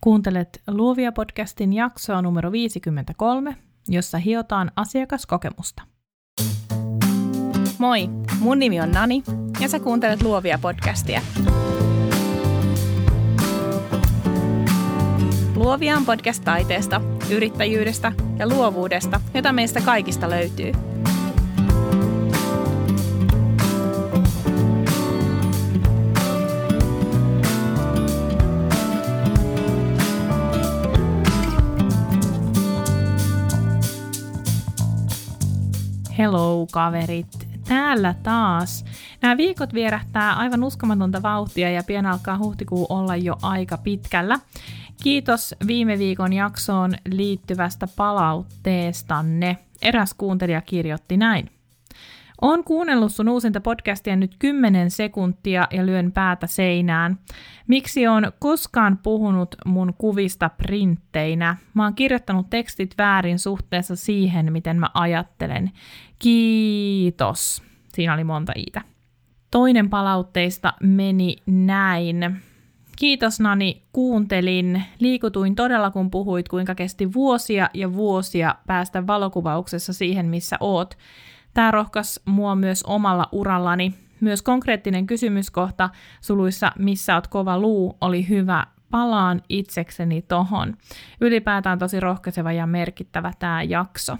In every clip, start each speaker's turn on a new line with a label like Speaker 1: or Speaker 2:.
Speaker 1: Kuuntelet Luovia podcastin jaksoa numero 53, jossa hiotaan asiakaskokemusta.
Speaker 2: Moi, mun nimi on Nani ja sä kuuntelet Luovia podcastia. Luovia on podcast taiteesta, yrittäjyydestä ja luovuudesta, jota meistä kaikista löytyy –
Speaker 1: Hello kaverit, täällä taas. Nämä viikot vierähtää aivan uskomatonta vauhtia ja pian alkaa huhtikuu olla jo aika pitkällä. Kiitos viime viikon jaksoon liittyvästä palautteestanne. Eräs kuuntelija kirjoitti näin. Olen kuunnellut sun uusinta podcastia nyt 10 sekuntia ja lyön päätä seinään. Miksi on koskaan puhunut mun kuvista printteinä? Mä oon kirjoittanut tekstit väärin suhteessa siihen, miten mä ajattelen. Kiitos. Siinä oli monta iitä. Toinen palautteista meni näin. Kiitos Nani, kuuntelin. Liikutuin todella, kun puhuit, kuinka kesti vuosia ja vuosia päästä valokuvauksessa siihen, missä oot. Tämä rohkas mua myös omalla urallani. Myös konkreettinen kysymyskohta suluissa missä oot kova luu oli hyvä. Palaan itsekseni tohon. Ylipäätään tosi rohkaiseva ja merkittävä tämä jakso.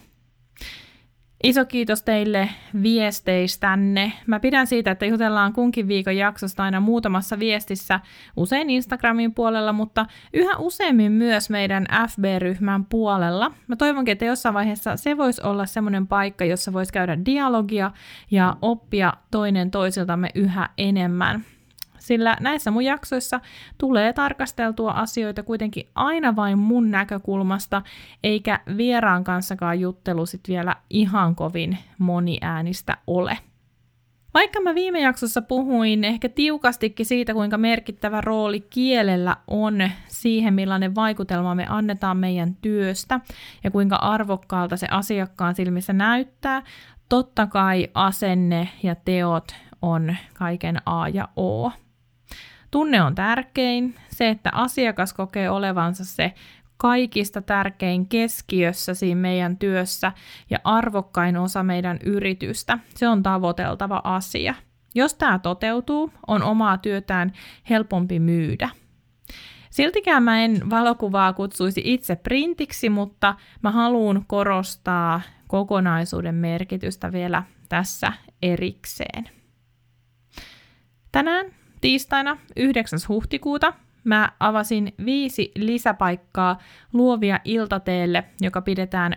Speaker 1: Iso kiitos teille viesteistänne. Mä pidän siitä, että jutellaan kunkin viikon jaksosta aina muutamassa viestissä, usein Instagramin puolella, mutta yhä useammin myös meidän FB-ryhmän puolella. Mä toivonkin, että jossain vaiheessa se voisi olla semmoinen paikka, jossa voisi käydä dialogia ja oppia toinen toisiltamme yhä enemmän sillä näissä mun jaksoissa tulee tarkasteltua asioita kuitenkin aina vain mun näkökulmasta, eikä vieraan kanssakaan juttelu sit vielä ihan kovin moniäänistä ole. Vaikka mä viime jaksossa puhuin ehkä tiukastikin siitä, kuinka merkittävä rooli kielellä on siihen, millainen vaikutelma me annetaan meidän työstä ja kuinka arvokkaalta se asiakkaan silmissä näyttää, totta kai asenne ja teot on kaiken A ja O. Tunne on tärkein, se, että asiakas kokee olevansa se kaikista tärkein keskiössä siinä meidän työssä ja arvokkain osa meidän yritystä. Se on tavoiteltava asia. Jos tämä toteutuu, on omaa työtään helpompi myydä. Siltikään mä en valokuvaa kutsuisi itse printiksi, mutta mä haluan korostaa kokonaisuuden merkitystä vielä tässä erikseen. Tänään Tiistaina 9. huhtikuuta mä avasin viisi lisäpaikkaa luovia iltateelle, joka pidetään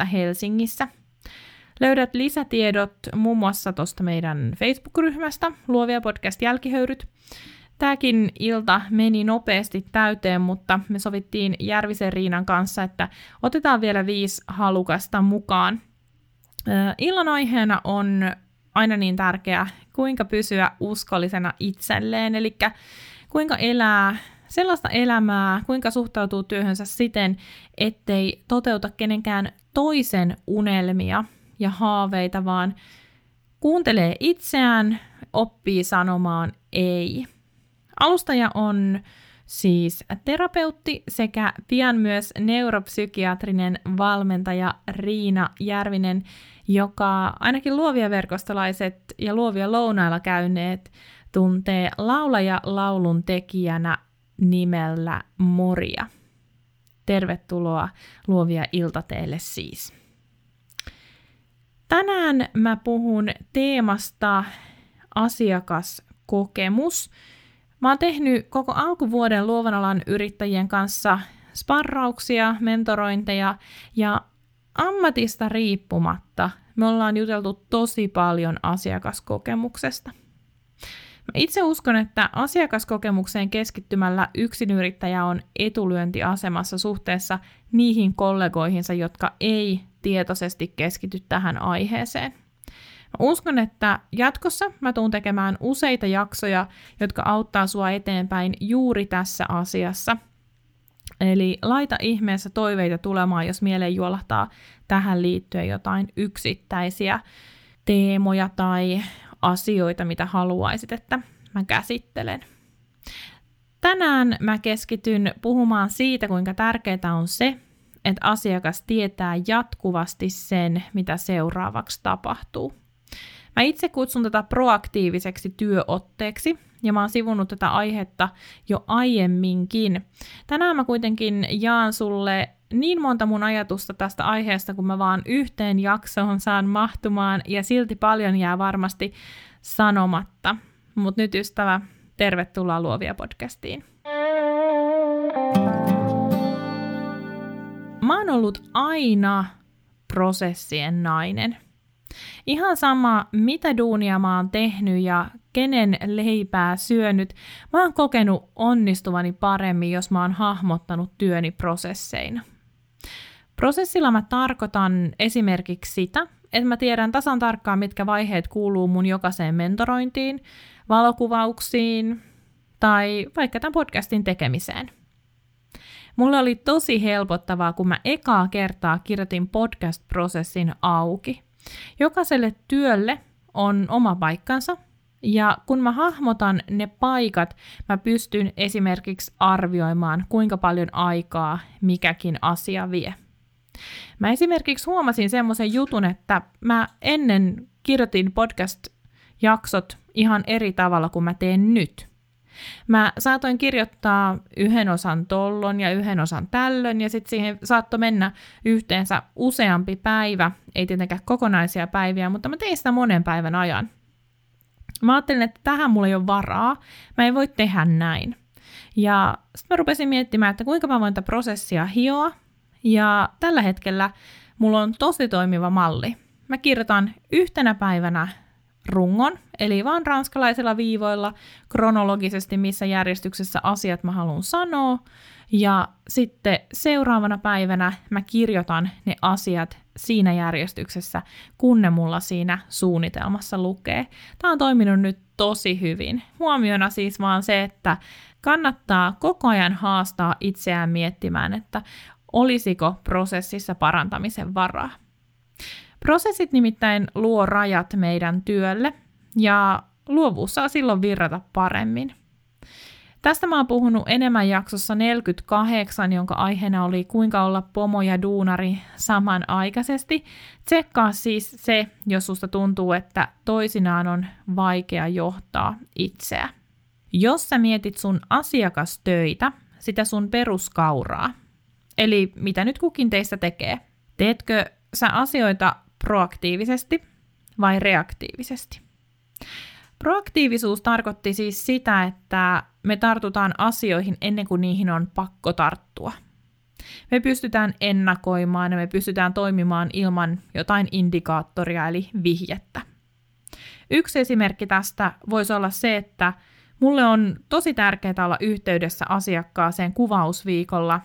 Speaker 1: 26.4. Helsingissä. Löydät lisätiedot muun muassa tuosta meidän Facebook-ryhmästä Luovia podcast-jälkihöyryt. Tämäkin ilta meni nopeasti täyteen, mutta me sovittiin Järvisen Riinan kanssa, että otetaan vielä viisi halukasta mukaan. Illan aiheena on aina niin tärkeä, kuinka pysyä uskollisena itselleen, eli kuinka elää sellaista elämää, kuinka suhtautuu työhönsä siten, ettei toteuta kenenkään toisen unelmia ja haaveita, vaan kuuntelee itseään, oppii sanomaan ei. Alustaja on siis terapeutti sekä pian myös neuropsykiatrinen valmentaja Riina Järvinen, joka ainakin luovia verkostolaiset ja luovia lounailla käyneet tuntee laulaja laulun tekijänä nimellä Moria. Tervetuloa luovia iltateille siis. Tänään mä puhun teemasta asiakaskokemus. Mä oon tehnyt koko alkuvuoden luovan alan yrittäjien kanssa sparrauksia, mentorointeja ja ammatista riippumatta me ollaan juteltu tosi paljon asiakaskokemuksesta. Mä itse uskon, että asiakaskokemukseen keskittymällä yksinyrittäjä on etulyöntiasemassa suhteessa niihin kollegoihinsa, jotka ei tietoisesti keskity tähän aiheeseen. Mä uskon, että jatkossa mä tuun tekemään useita jaksoja, jotka auttaa sua eteenpäin juuri tässä asiassa – Eli laita ihmeessä toiveita tulemaan, jos mieleen juolahtaa tähän liittyen jotain yksittäisiä teemoja tai asioita, mitä haluaisit, että mä käsittelen. Tänään mä keskityn puhumaan siitä, kuinka tärkeää on se, että asiakas tietää jatkuvasti sen, mitä seuraavaksi tapahtuu. Mä itse kutsun tätä proaktiiviseksi työotteeksi, ja mä oon sivunut tätä aihetta jo aiemminkin. Tänään mä kuitenkin jaan sulle niin monta mun ajatusta tästä aiheesta, kun mä vaan yhteen jaksoon saan mahtumaan, ja silti paljon jää varmasti sanomatta. Mutta nyt ystävä, tervetuloa Luovia podcastiin. Mä oon ollut aina prosessien nainen. Ihan sama, mitä duunia mä oon tehnyt ja kenen leipää syönyt, mä oon kokenut onnistuvani paremmin, jos mä oon hahmottanut työni prosesseina. Prosessilla mä tarkoitan esimerkiksi sitä, että mä tiedän tasan tarkkaan, mitkä vaiheet kuuluu mun jokaiseen mentorointiin, valokuvauksiin tai vaikka tämän podcastin tekemiseen. Mulle oli tosi helpottavaa, kun mä ekaa kertaa kirjoitin podcast-prosessin auki. Jokaiselle työlle on oma paikkansa, ja kun mä hahmotan ne paikat, mä pystyn esimerkiksi arvioimaan, kuinka paljon aikaa mikäkin asia vie. Mä esimerkiksi huomasin semmoisen jutun, että mä ennen kirjoitin podcast-jaksot ihan eri tavalla kuin mä teen nyt. Mä saatoin kirjoittaa yhden osan tollon ja yhden osan tällön, ja sitten siihen saattoi mennä yhteensä useampi päivä, ei tietenkään kokonaisia päiviä, mutta mä tein sitä monen päivän ajan. Mä ajattelin, että tähän mulla ei ole varaa, mä en voi tehdä näin. Ja sitten mä rupesin miettimään, että kuinka mä voin tätä prosessia hioa, ja tällä hetkellä mulla on tosi toimiva malli. Mä kirjoitan yhtenä päivänä rungon, eli vaan ranskalaisilla viivoilla kronologisesti, missä järjestyksessä asiat mä haluan sanoa, ja sitten seuraavana päivänä mä kirjoitan ne asiat siinä järjestyksessä, kun ne mulla siinä suunnitelmassa lukee. Tämä on toiminut nyt tosi hyvin. Huomiona siis vaan se, että kannattaa koko ajan haastaa itseään miettimään, että olisiko prosessissa parantamisen varaa. Prosessit nimittäin luo rajat meidän työlle ja luovuus saa silloin virrata paremmin. Tästä mä oon puhunut enemmän jaksossa 48, jonka aiheena oli kuinka olla pomo ja duunari samanaikaisesti. Tsekkaa siis se, jos susta tuntuu, että toisinaan on vaikea johtaa itseä. Jos sä mietit sun asiakastöitä, sitä sun peruskauraa, eli mitä nyt kukin teistä tekee, teetkö sä asioita proaktiivisesti vai reaktiivisesti? Proaktiivisuus tarkoitti siis sitä, että me tartutaan asioihin ennen kuin niihin on pakko tarttua. Me pystytään ennakoimaan ja me pystytään toimimaan ilman jotain indikaattoria eli vihjettä. Yksi esimerkki tästä voisi olla se, että mulle on tosi tärkeää olla yhteydessä asiakkaaseen kuvausviikolla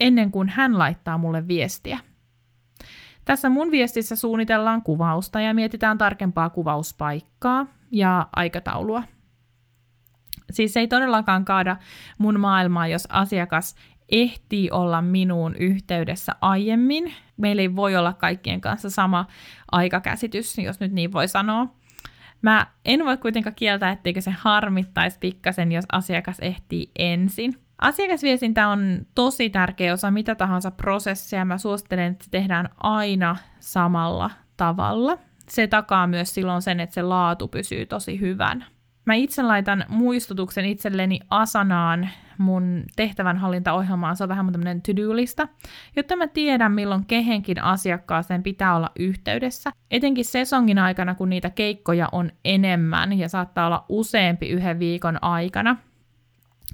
Speaker 1: ennen kuin hän laittaa mulle viestiä. Tässä mun viestissä suunnitellaan kuvausta ja mietitään tarkempaa kuvauspaikkaa ja aikataulua. Siis ei todellakaan kaada mun maailmaa, jos asiakas ehtii olla minuun yhteydessä aiemmin. Meillä ei voi olla kaikkien kanssa sama aikakäsitys, jos nyt niin voi sanoa. Mä en voi kuitenkaan kieltää, etteikö se harmittaisi pikkasen, jos asiakas ehtii ensin. Asiakasviestintä on tosi tärkeä osa mitä tahansa prosessia. Mä suosittelen, että se tehdään aina samalla tavalla. Se takaa myös silloin sen, että se laatu pysyy tosi hyvän. Mä itse laitan muistutuksen itselleni Asanaan mun tehtävänhallintaohjelmaan, se on vähän tämmöinen to-do-lista, jotta mä tiedän, milloin kehenkin asiakkaaseen pitää olla yhteydessä. Etenkin sesongin aikana, kun niitä keikkoja on enemmän ja saattaa olla useampi yhden viikon aikana,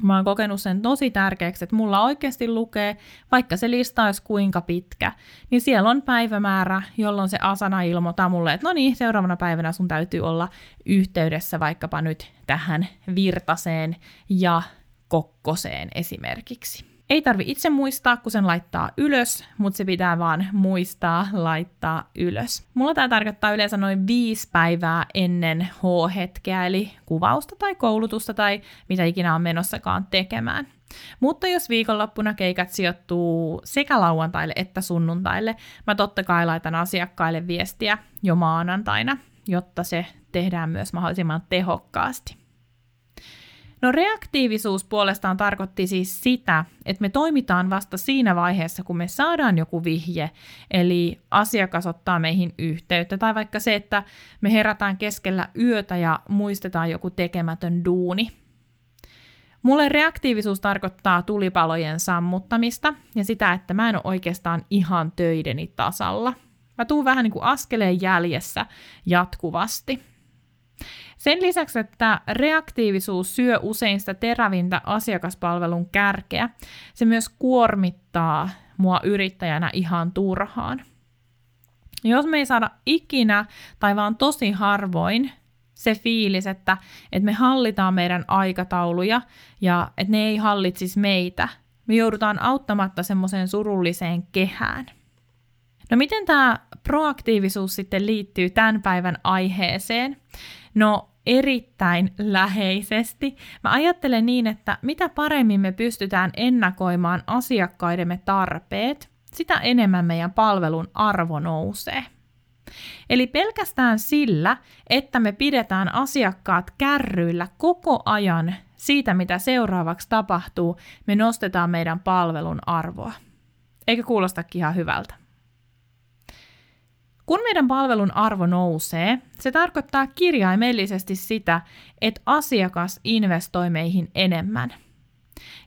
Speaker 1: Mä oon kokenut sen tosi tärkeäksi, että mulla oikeasti lukee, vaikka se lista olisi kuinka pitkä, niin siellä on päivämäärä, jolloin se asana ilmoittaa mulle, että no niin, seuraavana päivänä sun täytyy olla yhteydessä vaikkapa nyt tähän virtaseen ja kokkoseen esimerkiksi. Ei tarvi itse muistaa, kun sen laittaa ylös, mutta se pitää vaan muistaa laittaa ylös. Mulla tämä tarkoittaa yleensä noin viisi päivää ennen H-hetkeä, eli kuvausta tai koulutusta tai mitä ikinä on menossakaan tekemään. Mutta jos viikonloppuna keikat sijoittuu sekä lauantaille että sunnuntaille, mä totta kai laitan asiakkaille viestiä jo maanantaina, jotta se tehdään myös mahdollisimman tehokkaasti. No reaktiivisuus puolestaan tarkoitti siis sitä, että me toimitaan vasta siinä vaiheessa, kun me saadaan joku vihje, eli asiakas ottaa meihin yhteyttä, tai vaikka se, että me herätään keskellä yötä ja muistetaan joku tekemätön duuni. Mulle reaktiivisuus tarkoittaa tulipalojen sammuttamista ja sitä, että mä en ole oikeastaan ihan töideni tasalla. Mä tuun vähän niin kuin askeleen jäljessä jatkuvasti. Sen lisäksi, että reaktiivisuus syö usein sitä terävintä asiakaspalvelun kärkeä, se myös kuormittaa mua yrittäjänä ihan turhaan. Jos me ei saada ikinä tai vaan tosi harvoin se fiilis, että, että me hallitaan meidän aikatauluja ja että ne ei hallitsisi meitä, me joudutaan auttamatta semmoiseen surulliseen kehään. No miten tämä proaktiivisuus sitten liittyy tämän päivän aiheeseen? No erittäin läheisesti. Mä ajattelen niin, että mitä paremmin me pystytään ennakoimaan asiakkaidemme tarpeet, sitä enemmän meidän palvelun arvo nousee. Eli pelkästään sillä, että me pidetään asiakkaat kärryillä koko ajan siitä, mitä seuraavaksi tapahtuu, me nostetaan meidän palvelun arvoa. Eikö kuulostakin ihan hyvältä? Kun meidän palvelun arvo nousee, se tarkoittaa kirjaimellisesti sitä, että asiakas investoi meihin enemmän.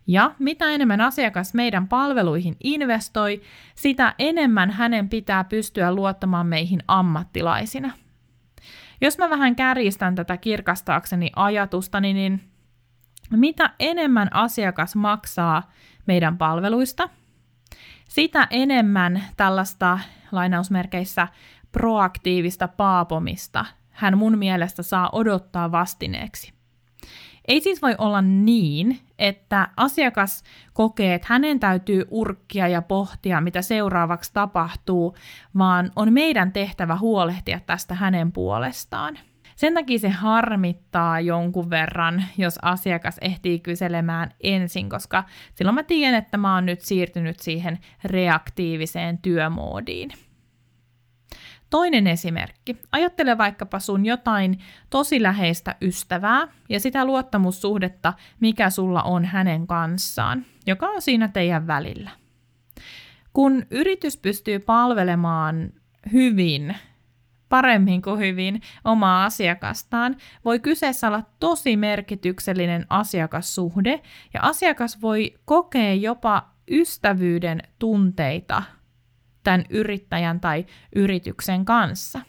Speaker 1: Ja mitä enemmän asiakas meidän palveluihin investoi, sitä enemmän hänen pitää pystyä luottamaan meihin ammattilaisina. Jos mä vähän kärjistän tätä kirkastaakseni ajatustani, niin mitä enemmän asiakas maksaa meidän palveluista, sitä enemmän tällaista lainausmerkeissä proaktiivista paapomista hän mun mielestä saa odottaa vastineeksi. Ei siis voi olla niin, että asiakas kokee, että hänen täytyy urkkia ja pohtia, mitä seuraavaksi tapahtuu, vaan on meidän tehtävä huolehtia tästä hänen puolestaan. Sen takia se harmittaa jonkun verran, jos asiakas ehtii kyselemään ensin, koska silloin mä tiedän, että mä oon nyt siirtynyt siihen reaktiiviseen työmoodiin. Toinen esimerkki. Ajattele vaikkapa sun jotain tosi läheistä ystävää ja sitä luottamussuhdetta, mikä sulla on hänen kanssaan, joka on siinä teidän välillä. Kun yritys pystyy palvelemaan hyvin, paremmin kuin hyvin omaa asiakastaan, voi kyseessä olla tosi merkityksellinen asiakassuhde ja asiakas voi kokea jopa ystävyyden tunteita – tämän yrittäjän tai yrityksen kanssa.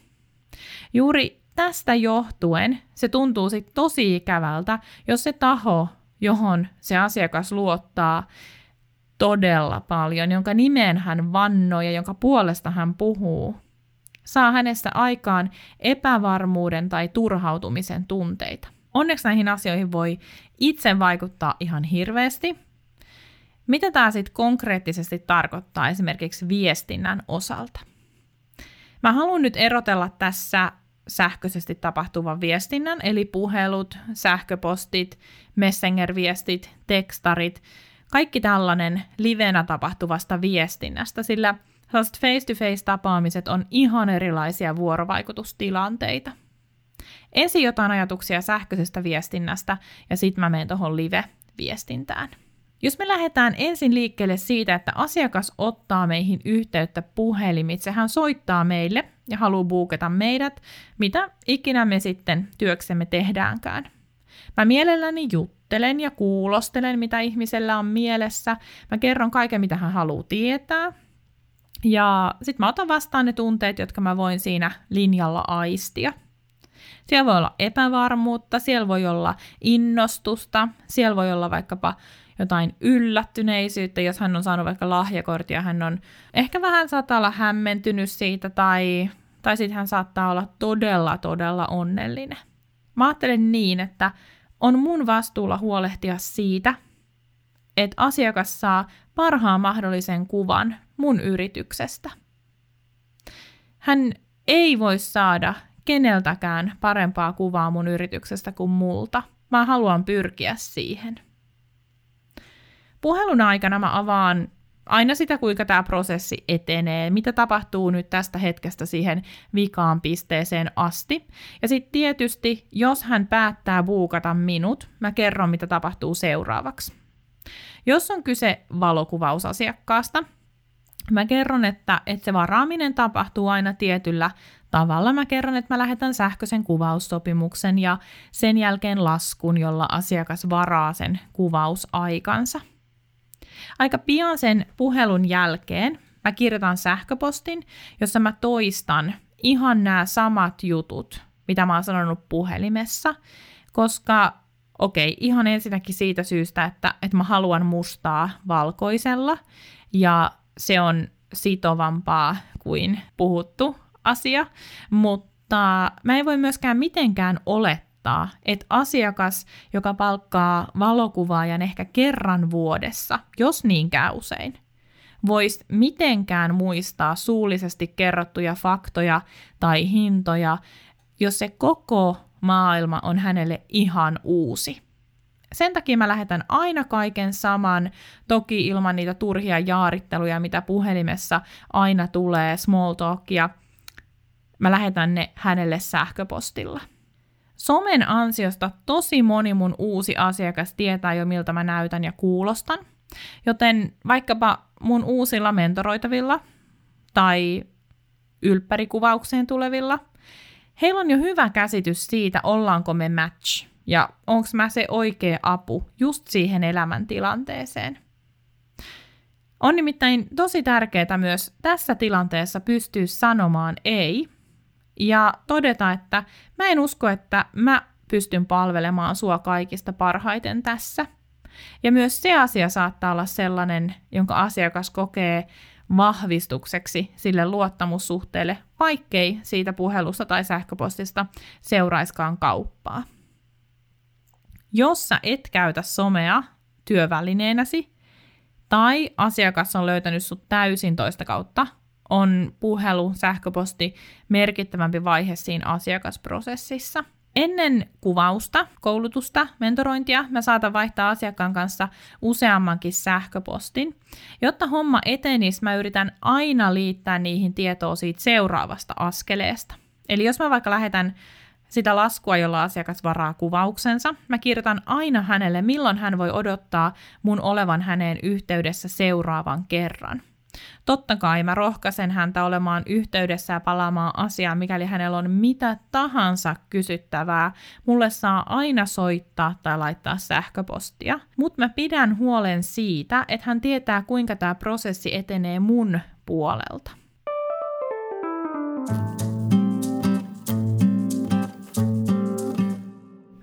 Speaker 1: Juuri tästä johtuen se tuntuu sitten tosi ikävältä, jos se taho, johon se asiakas luottaa todella paljon, jonka nimeen hän vannoo ja jonka puolesta hän puhuu, saa hänestä aikaan epävarmuuden tai turhautumisen tunteita. Onneksi näihin asioihin voi itse vaikuttaa ihan hirveästi, mitä tämä sitten konkreettisesti tarkoittaa esimerkiksi viestinnän osalta? Mä haluan nyt erotella tässä sähköisesti tapahtuvan viestinnän, eli puhelut, sähköpostit, messenger-viestit, tekstarit, kaikki tällainen livenä tapahtuvasta viestinnästä, sillä sellaiset face-to-face tapaamiset on ihan erilaisia vuorovaikutustilanteita. Ensin jotain ajatuksia sähköisestä viestinnästä ja sitten mä menen tuohon live-viestintään. Jos me lähdetään ensin liikkeelle siitä, että asiakas ottaa meihin yhteyttä puhelimitse, hän soittaa meille ja haluaa buukata meidät, mitä ikinä me sitten työksemme tehdäänkään. Mä mielelläni juttelen ja kuulostelen, mitä ihmisellä on mielessä. Mä kerron kaiken, mitä hän haluaa tietää. Ja sitten mä otan vastaan ne tunteet, jotka mä voin siinä linjalla aistia. Siellä voi olla epävarmuutta, siellä voi olla innostusta, siellä voi olla vaikkapa jotain yllättyneisyyttä, jos hän on saanut vaikka lahjakortia, hän on ehkä vähän saattaa olla hämmentynyt siitä tai, tai sitten hän saattaa olla todella, todella onnellinen. Mä ajattelen niin, että on mun vastuulla huolehtia siitä, että asiakas saa parhaan mahdollisen kuvan mun yrityksestä. Hän ei voi saada keneltäkään parempaa kuvaa mun yrityksestä kuin multa. Mä haluan pyrkiä siihen. Puhelun aikana mä avaan aina sitä, kuinka tämä prosessi etenee, mitä tapahtuu nyt tästä hetkestä siihen vikaan pisteeseen asti. Ja sitten tietysti, jos hän päättää buukata minut, mä kerron, mitä tapahtuu seuraavaksi. Jos on kyse valokuvausasiakkaasta, mä kerron, että, että se varaaminen tapahtuu aina tietyllä tavalla. Mä kerron, että mä lähetän sähköisen kuvaussopimuksen ja sen jälkeen laskun, jolla asiakas varaa sen kuvausaikansa. Aika pian sen puhelun jälkeen mä kirjoitan sähköpostin, jossa mä toistan ihan nämä samat jutut, mitä mä oon sanonut puhelimessa, koska okei, ihan ensinnäkin siitä syystä, että, että mä haluan mustaa valkoisella. Ja se on sitovampaa kuin puhuttu asia, mutta mä en voi myöskään mitenkään olettaa, että asiakas, joka palkkaa valokuvaajan ehkä kerran vuodessa, jos niinkään usein, voisi mitenkään muistaa suullisesti kerrottuja faktoja tai hintoja, jos se koko maailma on hänelle ihan uusi. Sen takia mä lähetän aina kaiken saman, toki ilman niitä turhia jaaritteluja, mitä puhelimessa aina tulee, small talkia. Mä lähetän ne hänelle sähköpostilla. Somen ansiosta tosi moni mun uusi asiakas tietää jo miltä mä näytän ja kuulostan, joten vaikkapa mun uusilla mentoroitavilla tai ylppärikuvaukseen tulevilla, heillä on jo hyvä käsitys siitä, ollaanko me match ja onko mä se oikea apu just siihen elämäntilanteeseen. On nimittäin tosi tärkeää myös tässä tilanteessa pystyä sanomaan ei ja todeta, että mä en usko, että mä pystyn palvelemaan sua kaikista parhaiten tässä. Ja myös se asia saattaa olla sellainen, jonka asiakas kokee vahvistukseksi sille luottamussuhteelle, vaikkei siitä puhelusta tai sähköpostista seuraiskaan kauppaa. Jos sä et käytä somea työvälineenäsi, tai asiakas on löytänyt sut täysin toista kautta, on puhelu, sähköposti merkittävämpi vaihe siinä asiakasprosessissa. Ennen kuvausta, koulutusta, mentorointia mä saatan vaihtaa asiakkaan kanssa useammankin sähköpostin. Jotta homma etenisi, mä yritän aina liittää niihin tietoa siitä seuraavasta askeleesta. Eli jos mä vaikka lähetän sitä laskua, jolla asiakas varaa kuvauksensa. Mä kirjoitan aina hänelle, milloin hän voi odottaa mun olevan häneen yhteydessä seuraavan kerran. Totta kai mä rohkaisen häntä olemaan yhteydessä ja palaamaan asiaan, mikäli hänellä on mitä tahansa kysyttävää. Mulle saa aina soittaa tai laittaa sähköpostia. Mutta mä pidän huolen siitä, että hän tietää, kuinka tämä prosessi etenee mun puolelta.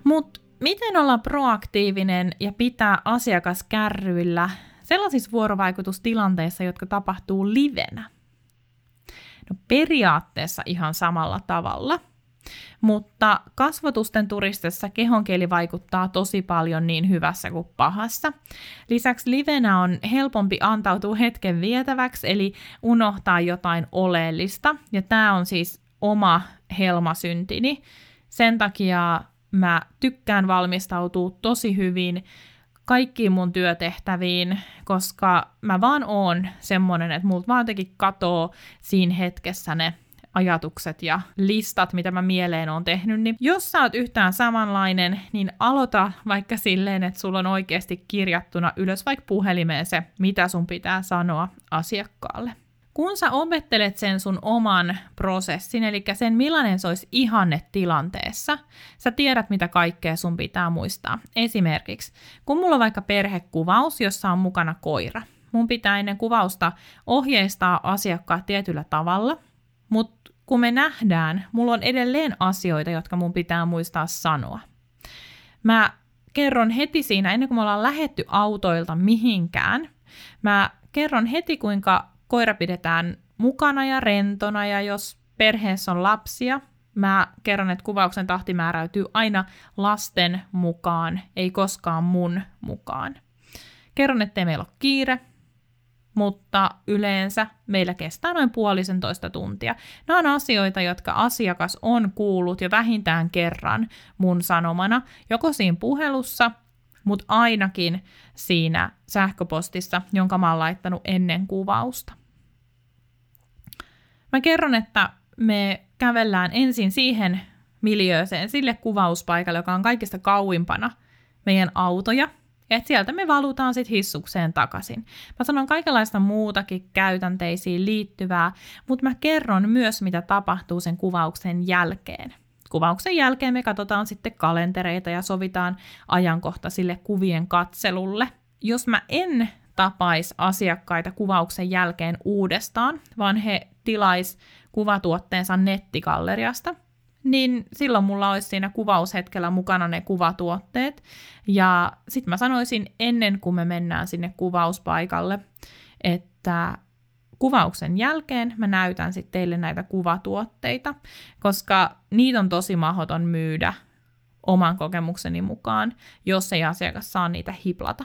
Speaker 1: Mutta miten olla proaktiivinen ja pitää asiakas kärryillä sellaisissa vuorovaikutustilanteissa, jotka tapahtuu livenä? No periaatteessa ihan samalla tavalla, mutta kasvotusten turistessa kehonkieli vaikuttaa tosi paljon niin hyvässä kuin pahassa. Lisäksi livenä on helpompi antautua hetken vietäväksi, eli unohtaa jotain oleellista, ja tämä on siis oma helmasyntini. Sen takia mä tykkään valmistautua tosi hyvin kaikkiin mun työtehtäviin, koska mä vaan oon semmonen, että multa vaan jotenkin katoo siinä hetkessä ne ajatukset ja listat, mitä mä mieleen on tehnyt, niin jos sä oot yhtään samanlainen, niin aloita vaikka silleen, että sulla on oikeasti kirjattuna ylös vaikka puhelimeen se, mitä sun pitää sanoa asiakkaalle kun sä opettelet sen sun oman prosessin, eli sen millainen se olisi ihanne tilanteessa, sä tiedät mitä kaikkea sun pitää muistaa. Esimerkiksi, kun mulla on vaikka perhekuvaus, jossa on mukana koira, mun pitää ennen kuvausta ohjeistaa asiakkaat tietyllä tavalla, mutta kun me nähdään, mulla on edelleen asioita, jotka mun pitää muistaa sanoa. Mä kerron heti siinä, ennen kuin me ollaan lähetty autoilta mihinkään, mä kerron heti, kuinka koira pidetään mukana ja rentona ja jos perheessä on lapsia, mä kerron, että kuvauksen tahti määräytyy aina lasten mukaan, ei koskaan mun mukaan. Kerron, että meillä ole kiire, mutta yleensä meillä kestää noin puolisentoista tuntia. Nämä on asioita, jotka asiakas on kuullut jo vähintään kerran mun sanomana, joko siinä puhelussa mutta ainakin siinä sähköpostissa, jonka mä oon laittanut ennen kuvausta. Mä kerron, että me kävellään ensin siihen miljööseen, sille kuvauspaikalle, joka on kaikista kauimpana meidän autoja, ja että sieltä me valutaan sitten hissukseen takaisin. Mä sanon kaikenlaista muutakin käytänteisiin liittyvää, mutta mä kerron myös, mitä tapahtuu sen kuvauksen jälkeen. Kuvauksen jälkeen me katsotaan sitten kalentereita ja sovitaan ajankohta sille kuvien katselulle. Jos mä en tapais asiakkaita kuvauksen jälkeen uudestaan, vaan he tilais kuvatuotteensa nettikalleriasta, niin silloin mulla olisi siinä kuvaushetkellä mukana ne kuvatuotteet. Ja sitten mä sanoisin ennen kuin me mennään sinne kuvauspaikalle, että kuvauksen jälkeen mä näytän sitten teille näitä kuvatuotteita, koska niitä on tosi mahdoton myydä oman kokemukseni mukaan, jos ei asiakas saa niitä hiplata.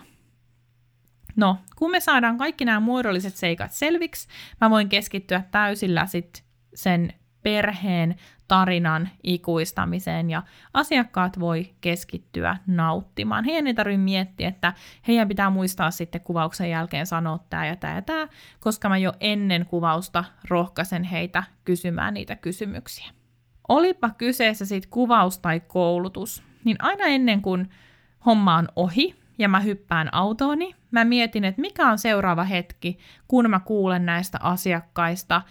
Speaker 1: No, kun me saadaan kaikki nämä muodolliset seikat selviksi, mä voin keskittyä täysillä sit sen perheen tarinan ikuistamiseen ja asiakkaat voi keskittyä nauttimaan. Heidän ei tarvitse miettiä, että heidän pitää muistaa sitten kuvauksen jälkeen sanoa tämä ja tämä ja tämä, koska mä jo ennen kuvausta rohkaisen heitä kysymään niitä kysymyksiä. Olipa kyseessä sitten kuvaus tai koulutus, niin aina ennen kuin homma on ohi ja mä hyppään autooni, mä mietin, että mikä on seuraava hetki, kun mä kuulen näistä asiakkaista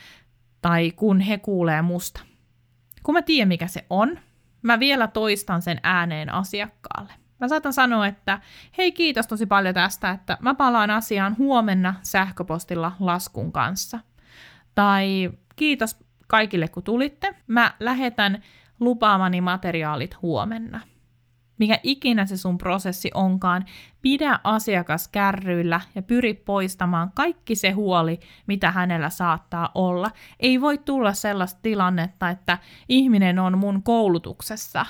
Speaker 1: tai kun he kuulee musta. Kun mä tiedän, mikä se on, mä vielä toistan sen ääneen asiakkaalle. Mä saatan sanoa, että hei kiitos tosi paljon tästä, että mä palaan asiaan huomenna sähköpostilla laskun kanssa. Tai kiitos kaikille kun tulitte, mä lähetän lupaamani materiaalit huomenna mikä ikinä se sun prosessi onkaan, pidä asiakas kärryillä ja pyri poistamaan kaikki se huoli, mitä hänellä saattaa olla. Ei voi tulla sellaista tilannetta, että ihminen on mun koulutuksessa.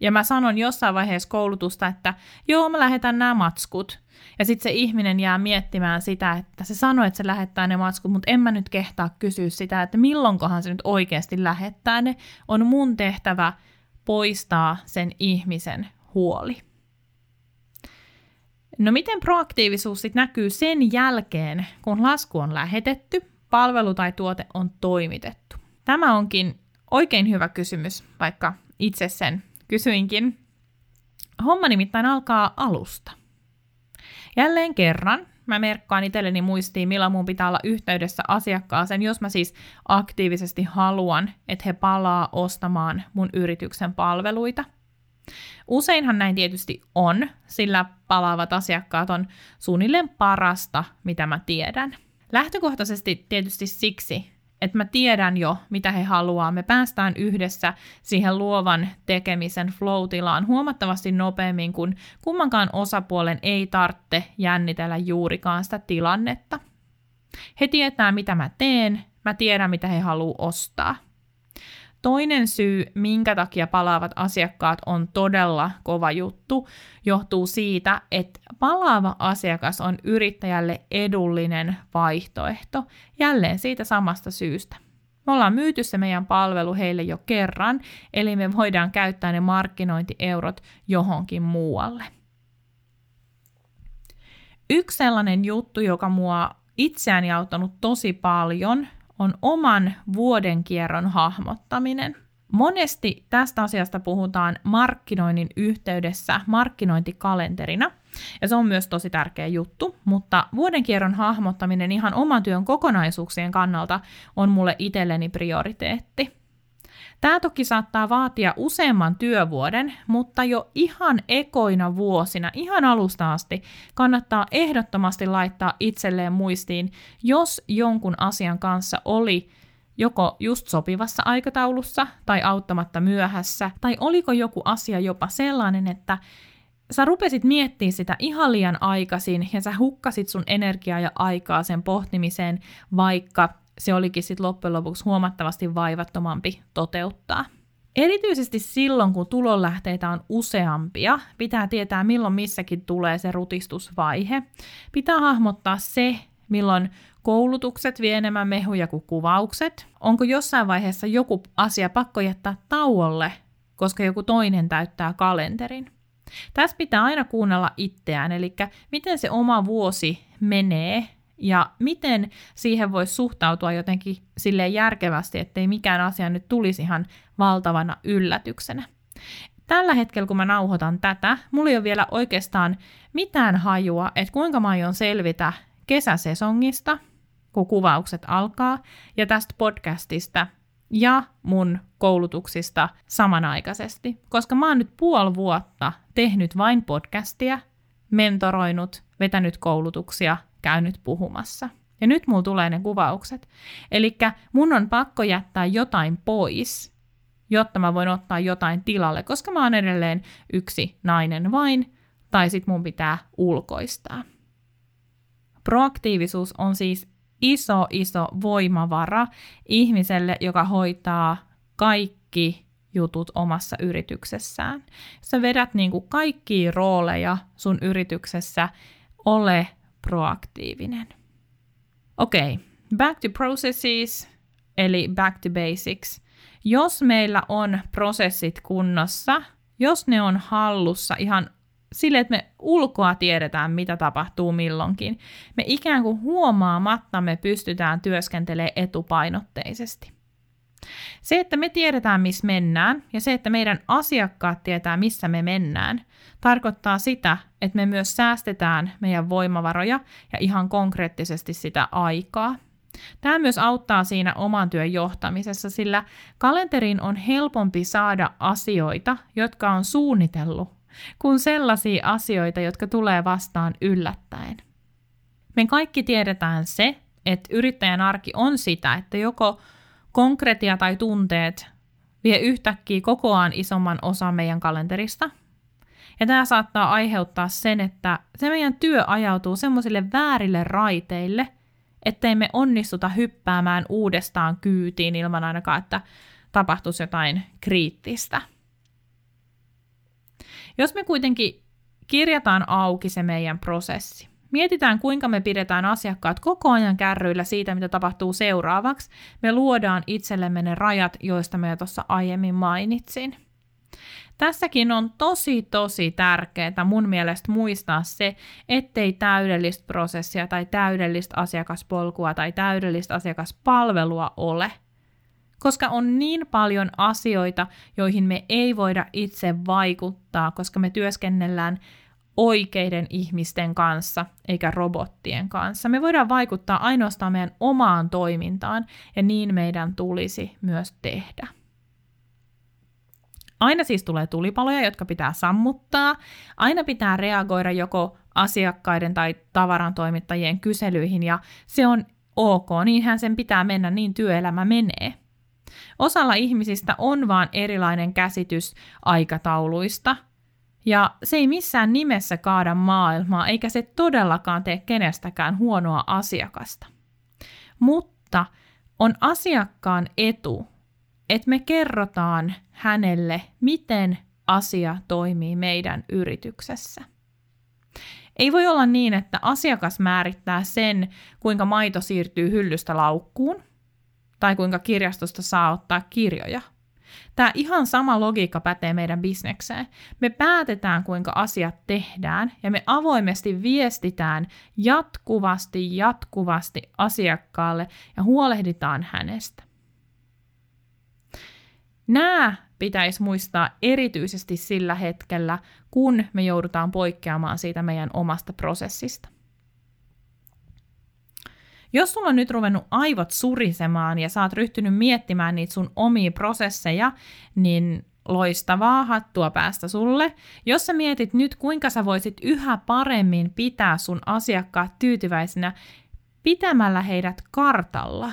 Speaker 1: Ja mä sanon jossain vaiheessa koulutusta, että joo, mä lähetän nämä matskut. Ja sitten se ihminen jää miettimään sitä, että se sanoi, että se lähettää ne matskut, mutta en mä nyt kehtaa kysyä sitä, että milloinkohan se nyt oikeasti lähettää ne. On mun tehtävä poistaa sen ihmisen huoli. No miten proaktiivisuus sitten näkyy sen jälkeen, kun lasku on lähetetty, palvelu tai tuote on toimitettu? Tämä onkin oikein hyvä kysymys, vaikka itse sen kysyinkin. Homma nimittäin alkaa alusta. Jälleen kerran mä merkkaan itselleni muistiin, milloin mun pitää olla yhteydessä asiakkaaseen, jos mä siis aktiivisesti haluan, että he palaa ostamaan mun yrityksen palveluita – Useinhan näin tietysti on, sillä palaavat asiakkaat on suunnilleen parasta, mitä mä tiedän. Lähtökohtaisesti tietysti siksi, että mä tiedän jo, mitä he haluaa. Me päästään yhdessä siihen luovan tekemisen flow-tilaan huomattavasti nopeammin, kun kummankaan osapuolen ei tarvitse jännitellä juurikaan sitä tilannetta. He tietää, mitä mä teen, mä tiedän, mitä he haluaa ostaa – Toinen syy, minkä takia palaavat asiakkaat on todella kova juttu, johtuu siitä, että palaava asiakas on yrittäjälle edullinen vaihtoehto, jälleen siitä samasta syystä. Me ollaan myyty se meidän palvelu heille jo kerran, eli me voidaan käyttää ne markkinointieurot johonkin muualle. Yksi sellainen juttu, joka mua itseäni auttanut tosi paljon, on oman vuodenkierron hahmottaminen. Monesti tästä asiasta puhutaan markkinoinnin yhteydessä markkinointikalenterina, ja se on myös tosi tärkeä juttu, mutta vuodenkierron hahmottaminen ihan oman työn kokonaisuuksien kannalta on mulle itselleni prioriteetti. Tämä toki saattaa vaatia useamman työvuoden, mutta jo ihan ekoina vuosina, ihan alusta asti, kannattaa ehdottomasti laittaa itselleen muistiin, jos jonkun asian kanssa oli joko just sopivassa aikataulussa tai auttamatta myöhässä, tai oliko joku asia jopa sellainen, että sä rupesit miettimään sitä ihan liian aikaisin ja sä hukkasit sun energiaa ja aikaa sen pohtimiseen, vaikka se olikin sitten loppujen lopuksi huomattavasti vaivattomampi toteuttaa. Erityisesti silloin, kun tulonlähteitä on useampia, pitää tietää, milloin missäkin tulee se rutistusvaihe. Pitää hahmottaa se, milloin koulutukset vie enemmän mehuja kuin kuvaukset. Onko jossain vaiheessa joku asia pakko jättää tauolle, koska joku toinen täyttää kalenterin. Tässä pitää aina kuunnella itseään, eli miten se oma vuosi menee ja miten siihen voisi suhtautua jotenkin sille järkevästi, ettei mikään asia nyt tulisi ihan valtavana yllätyksenä. Tällä hetkellä, kun mä nauhoitan tätä, mulla ei ole vielä oikeastaan mitään hajua, että kuinka mä aion selvitä kesäsesongista, kun kuvaukset alkaa, ja tästä podcastista ja mun koulutuksista samanaikaisesti, koska mä oon nyt puoli vuotta tehnyt vain podcastia, mentoroinut, vetänyt koulutuksia, käynyt puhumassa. Ja nyt mulla tulee ne kuvaukset. Eli mun on pakko jättää jotain pois, jotta mä voin ottaa jotain tilalle, koska mä oon edelleen yksi nainen vain, tai sit mun pitää ulkoistaa. Proaktiivisuus on siis iso, iso voimavara ihmiselle, joka hoitaa kaikki jutut omassa yrityksessään. Sä vedät niin kuin kaikkia rooleja sun yrityksessä, ole proaktiivinen. Okei, okay. back to processes, eli back to basics. Jos meillä on prosessit kunnossa, jos ne on hallussa ihan sille, että me ulkoa tiedetään, mitä tapahtuu milloinkin, me ikään kuin huomaamatta me pystytään työskentelemään etupainotteisesti. Se, että me tiedetään, missä mennään, ja se, että meidän asiakkaat tietää, missä me mennään, tarkoittaa sitä, että me myös säästetään meidän voimavaroja ja ihan konkreettisesti sitä aikaa. Tämä myös auttaa siinä oman työn johtamisessa, sillä kalenteriin on helpompi saada asioita, jotka on suunnitellut, kuin sellaisia asioita, jotka tulee vastaan yllättäen. Me kaikki tiedetään se, että yrittäjän arki on sitä, että joko konkretia tai tunteet vie yhtäkkiä kokoaan isomman osan meidän kalenterista. Ja tämä saattaa aiheuttaa sen, että se meidän työ ajautuu semmoisille väärille raiteille, ettei me onnistuta hyppäämään uudestaan kyytiin ilman ainakaan, että tapahtuisi jotain kriittistä. Jos me kuitenkin kirjataan auki se meidän prosessi, Mietitään, kuinka me pidetään asiakkaat koko ajan kärryillä siitä, mitä tapahtuu seuraavaksi. Me luodaan itsellemme ne rajat, joista me tuossa aiemmin mainitsin. Tässäkin on tosi tosi tärkeää mun mielestä muistaa se, ettei täydellistä prosessia tai täydellistä asiakaspolkua tai täydellistä asiakaspalvelua ole. Koska on niin paljon asioita, joihin me ei voida itse vaikuttaa, koska me työskennellään oikeiden ihmisten kanssa eikä robottien kanssa. Me voidaan vaikuttaa ainoastaan meidän omaan toimintaan ja niin meidän tulisi myös tehdä. Aina siis tulee tulipaloja, jotka pitää sammuttaa. Aina pitää reagoida joko asiakkaiden tai tavarantoimittajien kyselyihin ja se on ok, niinhän sen pitää mennä, niin työelämä menee. Osalla ihmisistä on vaan erilainen käsitys aikatauluista – ja se ei missään nimessä kaada maailmaa, eikä se todellakaan tee kenestäkään huonoa asiakasta. Mutta on asiakkaan etu, että me kerrotaan hänelle, miten asia toimii meidän yrityksessä. Ei voi olla niin, että asiakas määrittää sen, kuinka maito siirtyy hyllystä laukkuun, tai kuinka kirjastosta saa ottaa kirjoja – Tämä ihan sama logiikka pätee meidän bisnekseen. Me päätetään, kuinka asiat tehdään, ja me avoimesti viestitään jatkuvasti, jatkuvasti asiakkaalle ja huolehditaan hänestä. Nämä pitäisi muistaa erityisesti sillä hetkellä, kun me joudutaan poikkeamaan siitä meidän omasta prosessista. Jos sulla on nyt ruvennut aivot surisemaan ja oot ryhtynyt miettimään niitä sun omia prosesseja, niin loistavaa hattua päästä sulle. Jos sä mietit nyt, kuinka sä voisit yhä paremmin pitää sun asiakkaat tyytyväisinä pitämällä heidät kartalla,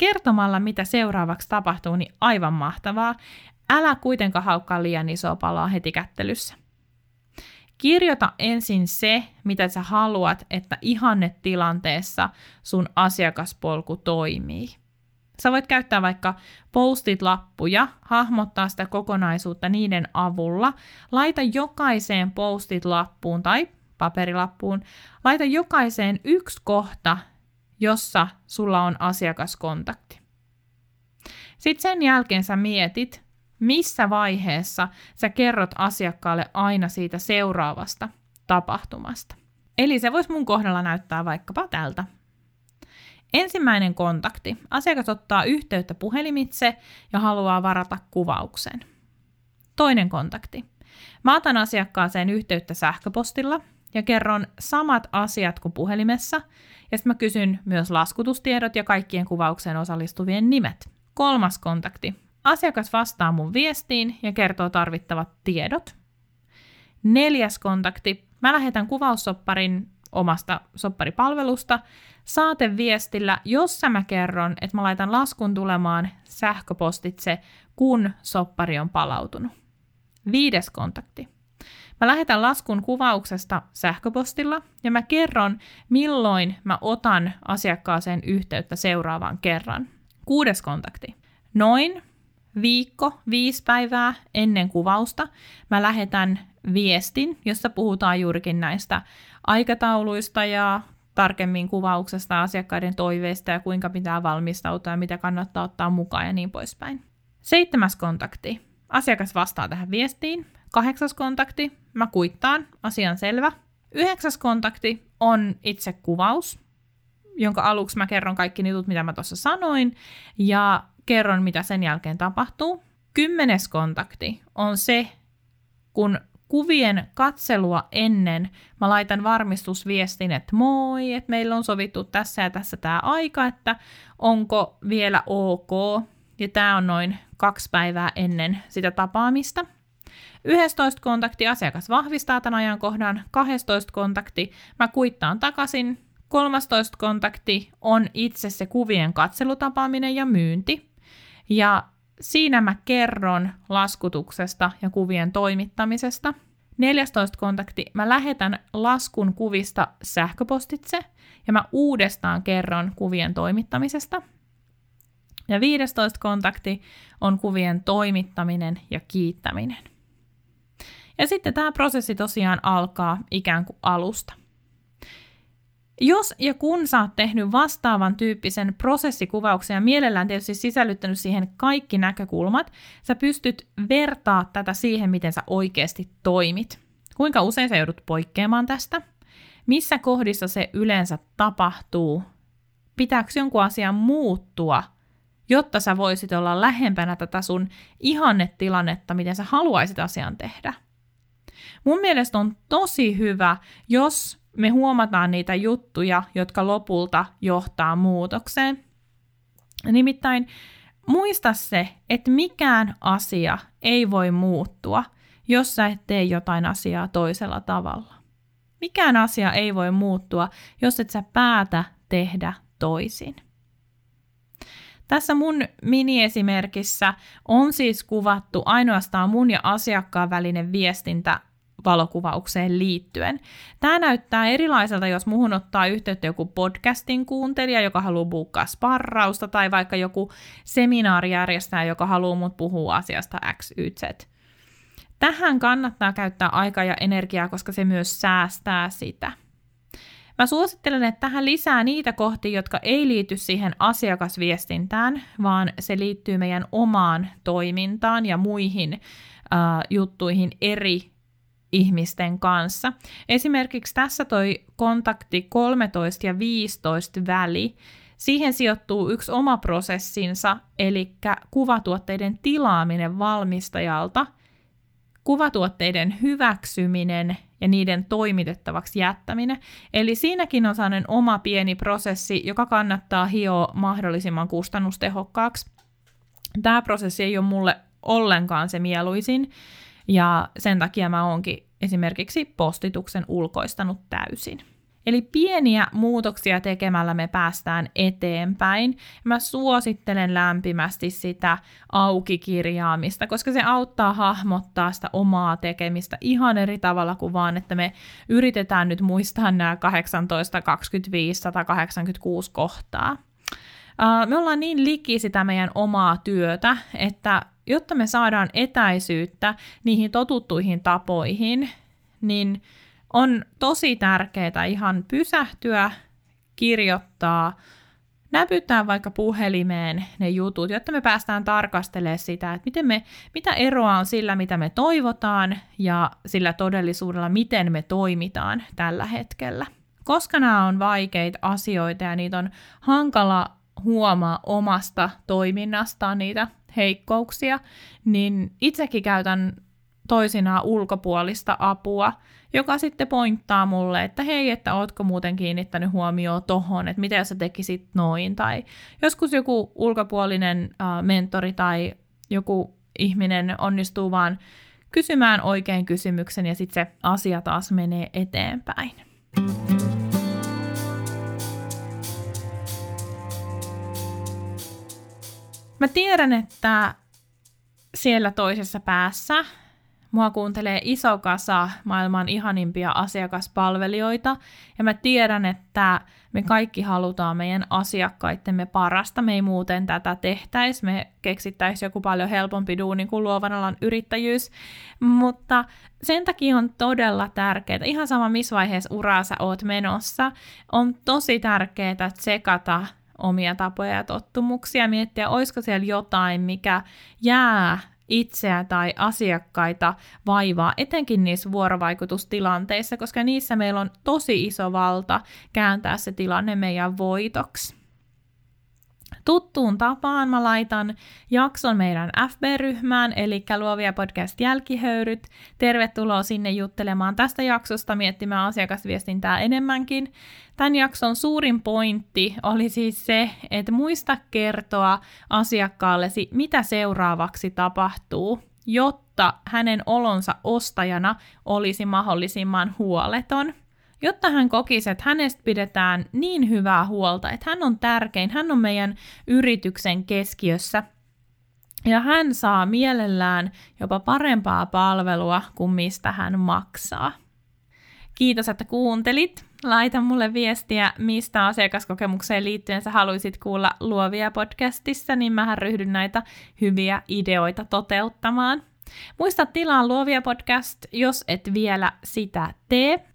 Speaker 1: kertomalla mitä seuraavaksi tapahtuu, niin aivan mahtavaa. Älä kuitenkaan haukkaa liian isoa palaa heti kättelyssä. Kirjoita ensin se, mitä sä haluat, että ihannetilanteessa sun asiakaspolku toimii. Sä voit käyttää vaikka postit-lappuja, hahmottaa sitä kokonaisuutta niiden avulla. Laita jokaiseen postit-lappuun tai paperilappuun, laita jokaiseen yksi kohta, jossa sulla on asiakaskontakti. Sitten sen jälkeen sä mietit, missä vaiheessa sä kerrot asiakkaalle aina siitä seuraavasta tapahtumasta. Eli se voisi mun kohdalla näyttää vaikkapa tältä. Ensimmäinen kontakti. Asiakas ottaa yhteyttä puhelimitse ja haluaa varata kuvauksen. Toinen kontakti. Mä otan asiakkaaseen yhteyttä sähköpostilla ja kerron samat asiat kuin puhelimessa, ja sitten mä kysyn myös laskutustiedot ja kaikkien kuvaukseen osallistuvien nimet. Kolmas kontakti. Asiakas vastaa mun viestiin ja kertoo tarvittavat tiedot. Neljäs kontakti. Mä lähetän kuvaussopparin omasta sopparipalvelusta saateviestillä, jossa mä kerron, että mä laitan laskun tulemaan sähköpostitse, kun soppari on palautunut. Viides kontakti. Mä lähetän laskun kuvauksesta sähköpostilla ja mä kerron, milloin mä otan asiakkaaseen yhteyttä seuraavan kerran. Kuudes kontakti. Noin viikko, viisi päivää ennen kuvausta mä lähetän viestin, jossa puhutaan juurikin näistä aikatauluista ja tarkemmin kuvauksesta, asiakkaiden toiveista ja kuinka pitää valmistautua ja mitä kannattaa ottaa mukaan ja niin poispäin. Seitsemäs kontakti. Asiakas vastaa tähän viestiin. Kahdeksas kontakti. Mä kuittaan. Asian selvä. Yhdeksäs kontakti on itse kuvaus, jonka aluksi mä kerron kaikki jutut, mitä mä tuossa sanoin, ja kerron, mitä sen jälkeen tapahtuu. Kymmenes kontakti on se, kun kuvien katselua ennen mä laitan varmistusviestin, että moi, että meillä on sovittu tässä ja tässä tämä aika, että onko vielä ok. Ja tämä on noin kaksi päivää ennen sitä tapaamista. 11 kontakti asiakas vahvistaa tämän ajankohdan, 12 kontakti mä kuittaan takaisin, 13 kontakti on itse se kuvien katselutapaaminen ja myynti. Ja siinä mä kerron laskutuksesta ja kuvien toimittamisesta. 14 kontakti, mä lähetän laskun kuvista sähköpostitse ja mä uudestaan kerron kuvien toimittamisesta. Ja 15 kontakti on kuvien toimittaminen ja kiittäminen. Ja sitten tämä prosessi tosiaan alkaa ikään kuin alusta. Jos ja kun sä oot tehnyt vastaavan tyyppisen prosessikuvauksen ja mielellään tietysti sisällyttänyt siihen kaikki näkökulmat, sä pystyt vertaa tätä siihen, miten sä oikeasti toimit. Kuinka usein sä joudut poikkeamaan tästä? Missä kohdissa se yleensä tapahtuu? Pitääkö jonkun asian muuttua, jotta sä voisit olla lähempänä tätä sun ihannetilannetta, miten sä haluaisit asian tehdä? Mun mielestä on tosi hyvä, jos me huomataan niitä juttuja, jotka lopulta johtaa muutokseen. Nimittäin muista se, että mikään asia ei voi muuttua, jos sä et tee jotain asiaa toisella tavalla. Mikään asia ei voi muuttua, jos et sä päätä tehdä toisin. Tässä mun miniesimerkissä on siis kuvattu ainoastaan mun ja asiakkaan välinen viestintä valokuvaukseen liittyen. Tämä näyttää erilaiselta, jos muhun ottaa yhteyttä joku podcastin kuuntelija, joka haluaa buukkaa sparrausta, tai vaikka joku seminaarijärjestäjä, joka haluaa mut puhua asiasta X, Y, Z. Tähän kannattaa käyttää aikaa ja energiaa, koska se myös säästää sitä. Mä suosittelen, että tähän lisää niitä kohtia, jotka ei liity siihen asiakasviestintään, vaan se liittyy meidän omaan toimintaan ja muihin uh, juttuihin eri ihmisten kanssa. Esimerkiksi tässä toi kontakti 13 ja 15 väli, siihen sijoittuu yksi oma prosessinsa, eli kuvatuotteiden tilaaminen valmistajalta, kuvatuotteiden hyväksyminen ja niiden toimitettavaksi jättäminen. Eli siinäkin on sellainen oma pieni prosessi, joka kannattaa hioa mahdollisimman kustannustehokkaaksi. Tämä prosessi ei ole mulle ollenkaan se mieluisin, ja sen takia mä oonkin esimerkiksi postituksen ulkoistanut täysin. Eli pieniä muutoksia tekemällä me päästään eteenpäin. Mä suosittelen lämpimästi sitä aukikirjaamista, koska se auttaa hahmottaa sitä omaa tekemistä ihan eri tavalla kuin vaan, että me yritetään nyt muistaa nämä 18, 25, 186 kohtaa. Me ollaan niin liki sitä meidän omaa työtä, että jotta me saadaan etäisyyttä niihin totuttuihin tapoihin, niin on tosi tärkeää ihan pysähtyä, kirjoittaa näpyttää vaikka puhelimeen ne jutut, jotta me päästään tarkastelemaan sitä, että miten me, mitä eroa on sillä, mitä me toivotaan ja sillä todellisuudella, miten me toimitaan tällä hetkellä. Koska nämä on vaikeita asioita ja niitä on hankala huomaa omasta toiminnastaan niitä heikkouksia, niin itsekin käytän toisinaan ulkopuolista apua, joka sitten pointtaa mulle, että hei, että ootko muuten kiinnittänyt huomioon tohon, että mitä sä tekisit noin, tai joskus joku ulkopuolinen äh, mentori tai joku ihminen onnistuu vaan kysymään oikein kysymyksen ja sitten se asia taas menee eteenpäin. Mä tiedän, että siellä toisessa päässä Mua kuuntelee iso kasa maailman ihanimpia asiakaspalvelijoita, ja mä tiedän, että me kaikki halutaan meidän asiakkaittemme parasta. Me ei muuten tätä tehtäisi, me keksittäisiin joku paljon helpompi duuni kuin luovan alan yrittäjyys, mutta sen takia on todella tärkeää, ihan sama missä vaiheessa uraa sä oot menossa, on tosi tärkeää tsekata omia tapoja ja tottumuksia, miettiä, olisiko siellä jotain, mikä jää itseä tai asiakkaita vaivaa, etenkin niissä vuorovaikutustilanteissa, koska niissä meillä on tosi iso valta kääntää se tilanne meidän voitoksi. Tuttuun tapaan mä laitan jakson meidän FB-ryhmään, eli Luovia podcast jälkihöyryt. Tervetuloa sinne juttelemaan tästä jaksosta, miettimään asiakasviestintää enemmänkin. Tämän jakson suurin pointti oli siis se, että muista kertoa asiakkaallesi, mitä seuraavaksi tapahtuu, jotta hänen olonsa ostajana olisi mahdollisimman huoleton jotta hän kokisi, että hänestä pidetään niin hyvää huolta, että hän on tärkein, hän on meidän yrityksen keskiössä, ja hän saa mielellään jopa parempaa palvelua kuin mistä hän maksaa. Kiitos, että kuuntelit. Laita mulle viestiä, mistä asiakaskokemukseen liittyen sä haluaisit kuulla luovia podcastissa, niin mä ryhdyn näitä hyviä ideoita toteuttamaan. Muista tilaa luovia podcast, jos et vielä sitä tee.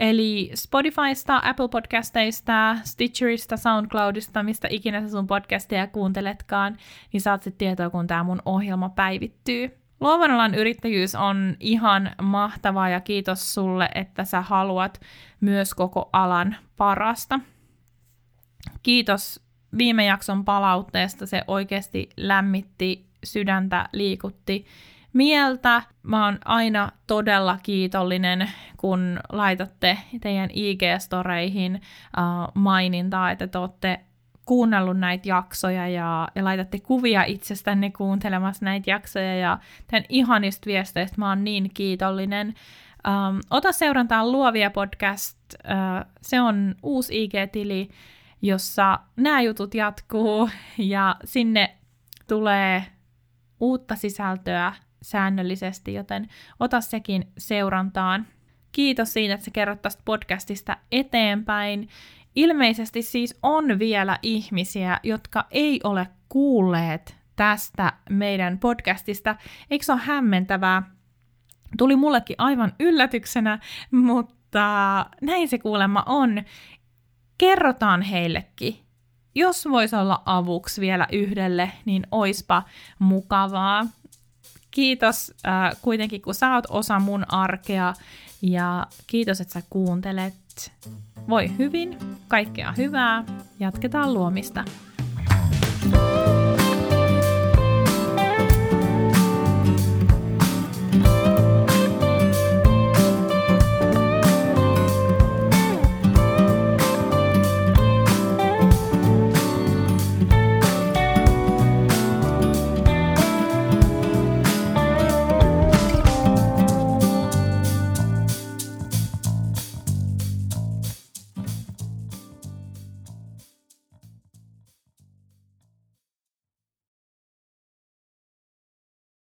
Speaker 1: Eli Spotifysta, Apple Podcasteista, Stitcherista, SoundCloudista, mistä ikinä sä sun podcasteja kuunteletkaan, niin saat sitten tietoa, kun tämä mun ohjelma päivittyy. Luovan alan yrittäjyys on ihan mahtavaa ja kiitos sulle, että sä haluat myös koko alan parasta. Kiitos viime jakson palautteesta, se oikeasti lämmitti sydäntä, liikutti mieltä. Mä oon aina todella kiitollinen, kun laitatte teidän IG-storeihin uh, mainintaa, että te olette kuunnellut näitä jaksoja ja, ja laitatte kuvia itsestänne kuuntelemassa näitä jaksoja ja tämän ihanista viesteistä mä oon niin kiitollinen. Um, ota seurantaa Luovia podcast, uh, se on uusi IG-tili, jossa nämä jutut jatkuu ja sinne tulee uutta sisältöä säännöllisesti, joten ota sekin seurantaan. Kiitos siitä, että sä kerrot tästä podcastista eteenpäin. Ilmeisesti siis on vielä ihmisiä, jotka ei ole kuulleet tästä meidän podcastista. Eikö se ole hämmentävää? Tuli mullekin aivan yllätyksenä, mutta näin se kuulemma on. Kerrotaan heillekin. Jos voisi olla avuksi vielä yhdelle, niin oispa mukavaa kiitos äh, kuitenkin, kun sä oot osa mun arkea ja kiitos, että sä kuuntelet. Voi hyvin, kaikkea hyvää, jatketaan luomista. thank you